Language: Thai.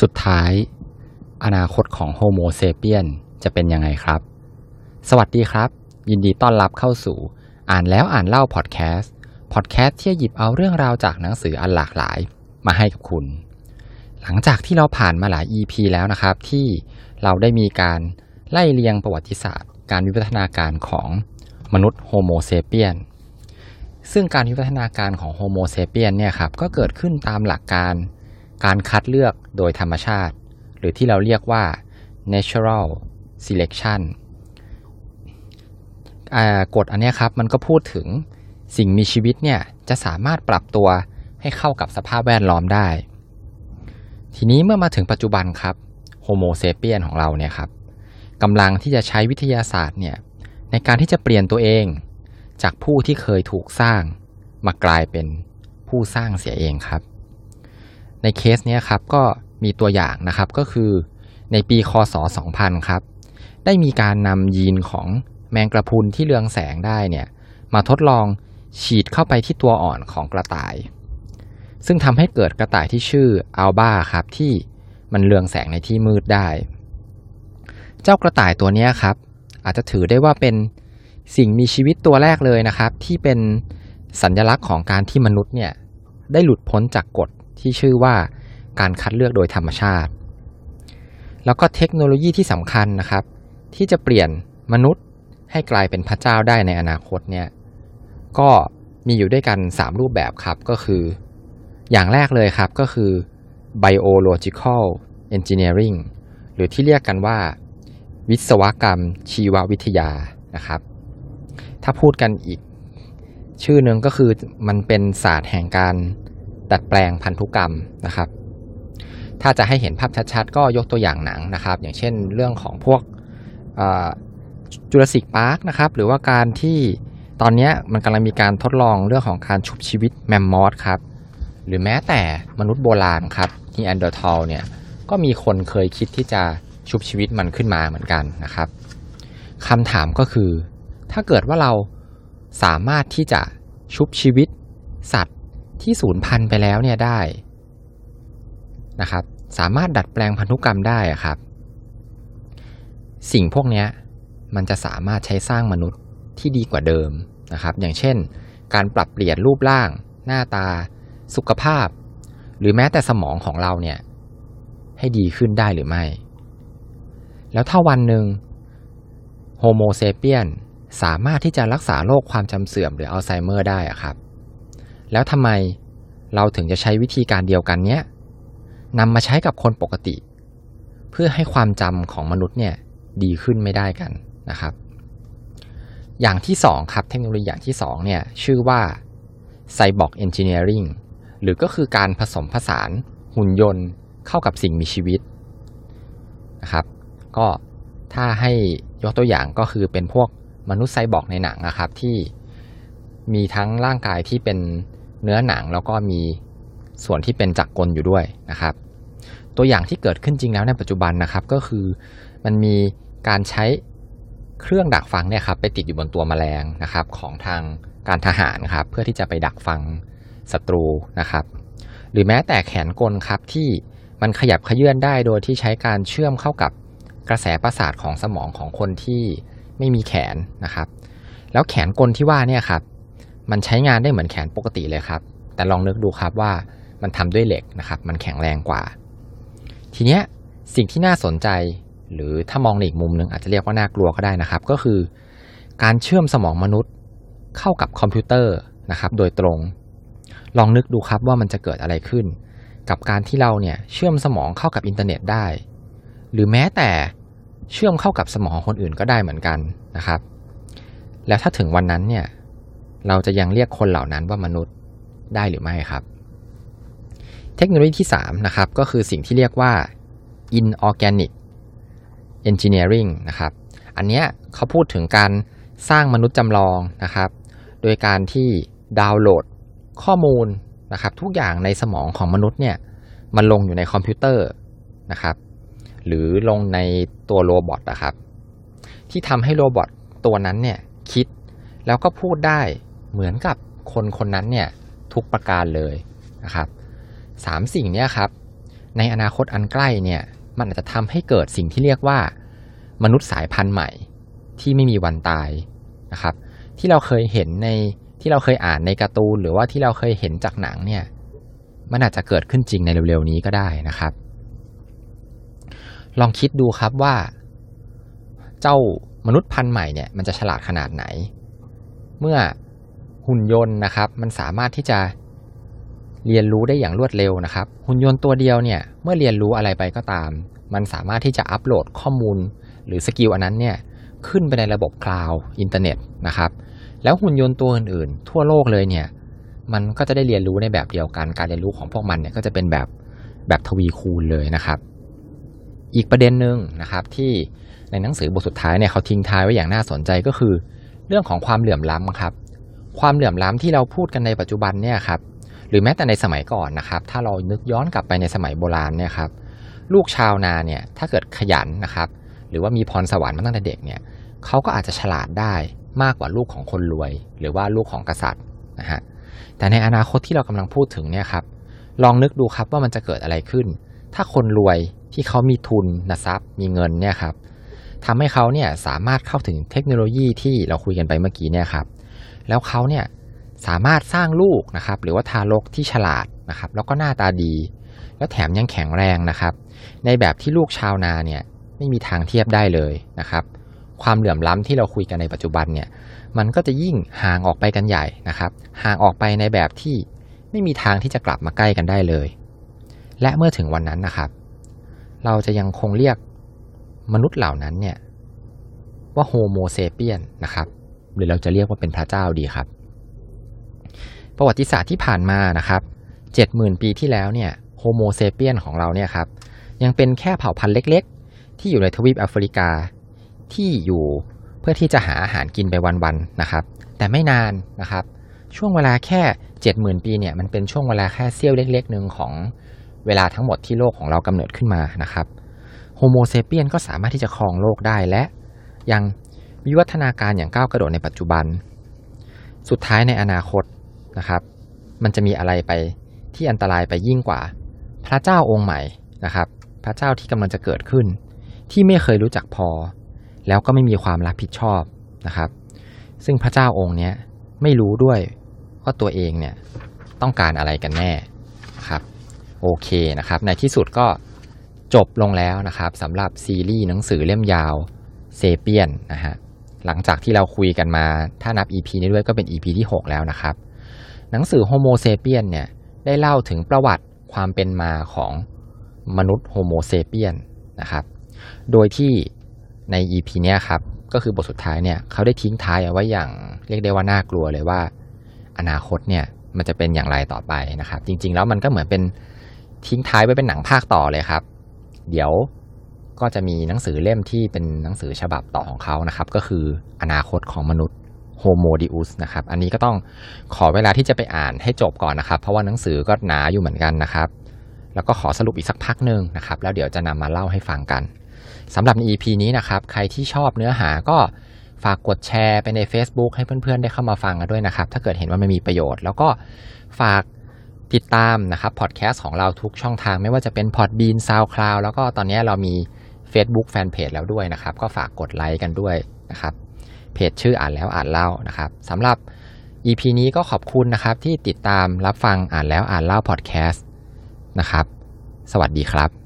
สุดท้าย อนาคตของโฮโมเซเปียนจะเป็นยังไงครับ สวัสดีครับ ยินดีต้อนรับเข้าสู่ อ่านแล้วอ่านเล่าพอดแคสต์พอดแคสต์ที่หยิบเอาเรื่องราวจากหนังสืออันหลากหลายมาให้กับคุณ หลังจากที่เราผ่านมาหลาย EP แล้วนะครับ ที่เราได้มีการไล่เรียงประวัติศาสตร์ การวิวัฒนาการของมนุษย์โฮโมเซเปียนซึ่งการวิวัฒนาการของโฮโมเซเปียนเนี่ยครับก็เกิดขึ้นตามหลักการ การคัดเลือกโดยธรรมชาติ หรือที่เราเรียกว่า natural selection กฎอันนี้ครับมันก็พูดถึงสิ่งมีชีวิตเนี่ยจะสามารถปรับตัวให้เข้ากับสภาพแวดล้อมได้ ทีนี้เมื่อมาถึงปัจจุบันครับโฮโมเซเปียนของเราเนี่ยครับกำลังที่จะใช้วิทยาศาสตร์เนี่ยในการที่จะเปลี่ยนตัวเอง จากผู้ที่เคยถูกสร้าง มากลายเป็นผู้สร้างเสียเองครับ ในเคสนี้ครับก็มีตัวอย่างนะครับก็คือในปีคศ 2000 ครับ ได้มีการนำยีนของแมงกระพุนที่เรืองแสงได้เนี่ยมาทดลองฉีดเข้าไปที่ตัวอ่อนของกระต่าย ซึ่งทำให้เกิดกระต่ายที่ชื่ออัลบาครับที่มันเรืองแสงในที่มืดได้ เจ้ากระต่ายตัวนี้ครับ อาจจะถือได้ว่าเป็นสิ่งมีชีวิตตัวแรกเลยนะครับ ที่เป็นสัญลักษณ์ของการที่มนุษย์เนี่ยได้หลุดพ้นจากกฎ ที่ชื่อว่าการคัดเลือกโดยธรรมชาติ แล้วก็เทคโนโลยีที่สำคัญนะครับ ที่จะเปลี่ยนมนุษย์ให้กลายเป็นพระเจ้าได้ในอนาคตเนี่ยก็มีอยู่ด้วยกัน 3 รูปแบบครับก็คือ อย่างแรกเลยครับก็คือ biological engineering หรือที่เรียกกันว่า วิศวกรรมชีววิทยานะครับ ถ้าพูดกันอีกชื่อหนึ่งก็คือมันเป็นศาสตร์แห่งการ ดัดแปลงพันธุกรรมนะครับ ถ้าจะให้เห็นภาพชัดๆ ก็ยกตัวอย่างหนังนะครับ อย่างเช่นเรื่องของพวกจูราสิกพาร์คนะครับ หรือว่าการที่ตอนนี้มันกำลังมีการทดลองเรื่องของการชุบชีวิตแมมมอสครับ หรือแม้แต่มนุษย์โบราณครับนีแอนเดอร์ทอลเนี่ยก็มีคนเคยคิดที่จะชุบชีวิตมันขึ้นมาเหมือนกันนะครับคำถามก็คือ ถ้าเกิดว่าเราสามารถที่จะชุบชีวิตสัตว์ ที่สูญพันธุ์ไปแล้วเนี่ยได้นะครับ สามารถดัดแปลงพันธุกรรมได้ครับ สิ่งพวกนี้มันจะสามารถใช้สร้างมนุษย์ที่ดีกว่าเดิมนะครับ อย่างเช่น การปรับเปลี่ยนรูปร่าง หน้าตา สุขภาพ หรือแม้แต่สมองของเราเนี่ย ให้ดีขึ้นได้หรือไม่ แล้วถ้าวันหนึ่ง Homo Sapiens สามารถที่จะรักษาโรคความจำเสื่อมหรืออัลไซเมอร์ได้อะครับ แล้วทำไมเราถึงจะใช้วิธีการเดียวกันเนี้ยนำมาใช้กับคนปกติ เพื่อให้ความจำของมนุษย์เนี่ยดีขึ้นไม่ได้กันนะครับ อย่างที่สองครับเทคโนโลยีอย่างที่สองเนี่ยชื่อว่า cyborg engineering หรือก็คือการผสมผสานหุ่นยนต์เข้ากับสิ่งมีชีวิตนะครับ ก็ถ้าให้ยกตัวอย่างก็คือเป็นพวกมนุษย์ไซบอร์กในหนังนะครับที่มีทั้งร่างกายที่เป็น เนื้อหนังแล้วก็มีส่วนที่เป็นจักรกลอยู่ด้วยนะครับ ตัวอย่างที่เกิดขึ้นจริงแล้วในปัจจุบันนะครับก็คือมันมีการใช้เครื่องดักฟังเนี่ยครับไปติดอยู่บนตัวแมลงนะครับของทางการทหารครับเพื่อที่จะไปดักฟังศัตรูนะครับ หรือแม้แต่แขนกลครับที่มันขยับขยื่นได้โดยที่ใช้การเชื่อมเข้ากับกระแสประสาทของสมองของคนที่ไม่มีแขนนะครับ แล้วแขนกลที่ว่าเนี่ยครับ มันใช้งานได้เหมือนแขนปกติเลยครับ แต่ลองนึกดูครับว่ามันทำด้วยเหล็กนะครับ มันแข็งแรงกว่า ทีเนี้ยสิ่งที่น่าสนใจ หรือถ้ามองในอีกมุมหนึ่งอาจจะเรียกว่าน่ากลัวก็ได้นะครับ ก็คือ การเชื่อมสมองมนุษย์เข้ากับคอมพิวเตอร์นะครับ โดยตรง ลองนึกดูครับว่ามันจะเกิดอะไรขึ้น กับการที่เราเนี่ยเชื่อมสมองเข้ากับอินเทอร์เน็ตได้ หรือแม้แต่เชื่อมเข้ากับสมองคนอื่นก็ได้เหมือนกันนะครับ แล้วถ้าถึงวันนั้นเนี่ย เราจะยังเรียกคนเหล่านั้นว่ามนุษย์ได้หรือไม่ครับ เทคโนโลยีที่ 3 นะครับ ก็คือสิ่งที่เรียกว่า inorganic engineering นะครับ อันนี้เขาพูดถึงการสร้างมนุษย์จำลองนะครับ โดยการที่ดาวน์โหลดข้อมูลนะครับ ทุกอย่างในสมองของมนุษย์เนี่ยมันลงอยู่ในคอมพิวเตอร์นะครับ หรือลงในตัวโรบอทนะครับ ที่ทำให้โรบอทตัวนั้นเนี่ยคิดแล้วก็พูดได้ เหมือนกับคนคนนั้นเนี่ยทุกประการเลยนะครับสามสิ่งนี้ครับในอนาคตอันใกล้เนี่ยมันอาจจะทำให้เกิดสิ่งที่เรียกว่า มนุษย์สายพันธุ์ใหม่ที่ไม่มีวันตายนะครับที่เราเคยเห็นในที่เราเคยอ่านในการ์ตูนหรือว่าที่เราเคยเห็นจากหนังเนี่ยมันอาจจะเกิดขึ้นจริงในเร็วๆนี้ก็ได้นะครับ ลองคิดดูครับว่า เจ้ามนุษย์พันธุ์ใหม่เนี่ยมันจะฉลาดขนาดไหน เมื่อ หุ่นยนต์นะครับ มันสามารถที่จะเรียนรู้ได้อย่างรวดเร็วนะครับ หุ่นยนต์ตัวเดียวเนี่ยเมื่อเรียนรู้อะไรไปก็ตาม มันสามารถที่จะอัปโหลดข้อมูล หรือ skill อันนั้นเนี่ยขึ้นไปในระบบ cloud อินเทอร์เน็ตนะครับ แล้วหุ่นยนต์ตัวอื่นๆ ทั่วโลกเลยเนี่ยมันก็จะได้เรียนรู้ในแบบเดียวกันการเรียนรู้ของพวกมันเนี่ยก็จะเป็นแบบแบบทวีคูณเลยนะครับ อีกประเด็นหนึ่งนะครับที่ในหนังสือบทสุดท้ายเนี่ยเขาทิ้งท้ายไว้อย่างน่าสนใจก็คือ เรื่องของความเหลื่อมล้ำครับ ความเหลื่อมล้ำที่เราพูดกันในปัจจุบันเนี่ยครับหรือแม้แต่ในสมัยก่อนนะครับ ถ้าเรานึกย้อนกลับไปในสมัยโบราณเนี่ยครับลูกชาวนาเนี่ยถ้าเกิดขยันนะครับ หรือว่ามีพรสวรรค์มาตั้งแต่เด็กเนี่ยเขาก็อาจจะฉลาดได้มากกว่าลูกของคนรวย หรือว่าลูกของกษัตริย์นะฮะแต่ในอนาคตที่เรากำลังพูดถึงเนี่ยครับลองนึกดูครับว่ามันจะเกิดอะไรขึ้น ถ้าคนรวยที่เขามีทุนนะทรัพย์ มีเงินเนี่ยครับทำให้เขาเนี่ยสามารถเข้าถึงเทคโนโลยีที่เราคุยกันไปเมื่อกี้เนี่ยครับ แล้วเขาเนี่ยสามารถสร้างลูกนะครับ หรือว่าทารกที่ฉลาดนะครับ แล้วก็หน้าตาดี แล้วแถมยังแข็งแรงนะครับ ในแบบที่ลูกชาวนาเนี่ยไม่มีทางเทียบได้เลยนะครับ ความเหลื่อมล้ำที่เราคุยกันในปัจจุบันเนี่ย มันก็จะยิ่งห่างออกไปกันใหญ่นะครับ ห่างออกไปในแบบที่ไม่มีทางที่จะกลับมาใกล้กันได้เลย และเมื่อถึงวันนั้นนะครับ เราจะยังคงเรียกมนุษย์เหล่านั้นเนี่ยว่า Homo Sapiens นะครับ หรือเราจะเรียกว่าเป็นพระเจ้าดีครับ ประวัติศาสตร์ที่ผ่านมานะครับเจ็ดหมื่นปีที่แล้วเนี่ย Homo Sapiens ของเราเนี่ยครับยังเป็นแค่เผ่าพันธุ์เล็ก ๆ ที่อยู่ในทวีปแอฟริกาที่อยู่เพื่อที่จะหาอาหารกินไปวันๆนะครับ แต่ไม่นานนะครับ ช่วงเวลาแค่เจ็ดหมื่นปีเนี่ยมันเป็นช่วงเวลาแค่เสี้ยวเล็ก ๆ หนึ่งของเวลาทั้งหมดที่โลกของเรากำเนิดขึ้นมานะครับโฮโมเซเปียนก็สามารถที่จะครองโลกได้และยัง วิวัฒนาการอย่างก้าวกระโดดในปัจจุบัน สุดท้ายในอนาคตนะครับ มันจะมีอะไรไปที่อันตรายไปยิ่งกว่า พระเจ้าองค์ใหม่นะครับ พระเจ้าที่กำลังจะเกิดขึ้น ที่ไม่เคยรู้จักพอ แล้วก็ไม่มีความรับผิดชอบนะครับ ซึ่งพระเจ้าองค์นี้ไม่รู้ด้วยว่าตัวเองเนี่ยต้องการอะไรกันแน่ครับโอเคนะครับ ในที่สุดก็จบลงแล้วนะครับสำหรับซีรีส์หนังสือเล่มยาวเซเปียนนะฮะ หลังจากที่เราคุยกันมา ถ้านับ EP นี้ด้วยก็เป็น EP ที่ 6 แล้วนะครับ หนังสือ Homo Sapiens เนี่ยได้เล่าถึงประวัติความเป็นมาของมนุษย์ Homo Sapiens นะครับ โดยที่ใน EP เนี้ยครับ ก็คือบทสุดท้ายเนี่ยเขาได้ทิ้งท้ายเอาไว้อย่างเรียกได้ว่าน่ากลัวเลยว่า อนาคตเนี่ยมันจะเป็นอย่างไรต่อไปนะครับ จริง ๆ แล้วมันก็เหมือนเป็นทิ้งท้ายไว้เป็นหนังภาคต่อเลยครับ เดี๋ยว ก็จะมีหนังสือเล่มที่เป็นหนังสือฉบับต่อของเขานะครับ ก็คืออนาคตของมนุษย์โฮโมดิอุสนะครับ อันนี้ก็ต้องขอเวลาที่จะไปอ่านให้จบก่อนนะครับ เพราะว่าหนังสือก็หนาอยู่เหมือนกันนะครับ แล้วก็ขอสรุปอีกสักพักหนึ่งนะครับ แล้วเดี๋ยวจะนำมาเล่าให้ฟังกันสำหรับใน EP นี้นะครับ ใครที่ชอบเนื้อหาก็ฝากกดแชร์ไปใน Facebook ให้เพื่อนๆ ได้เข้ามาฟังกันด้วยนะครับ ถ้าเกิดเห็นว่ามันมีประโยชน์ แล้วก็ฝากติดตามนะครับพอดแคสต์ของเราทุกช่องทางไม่ว่าจะเป็น Podbean SoundCloud แล้วก็ตอนนี้เรามี Facebook Fanpage แล้วด้วยนะครับ ก็ฝากกดไลค์กันด้วยนะครับเพจชื่ออ่านแล้วอ่านเล่านะครับสำหรับ EP นี้ก็ขอบคุณนะครับที่ติดตามรับฟังอ่านแล้วอ่านเล่าพอดแคสต์นะครับ สวัสดีครับ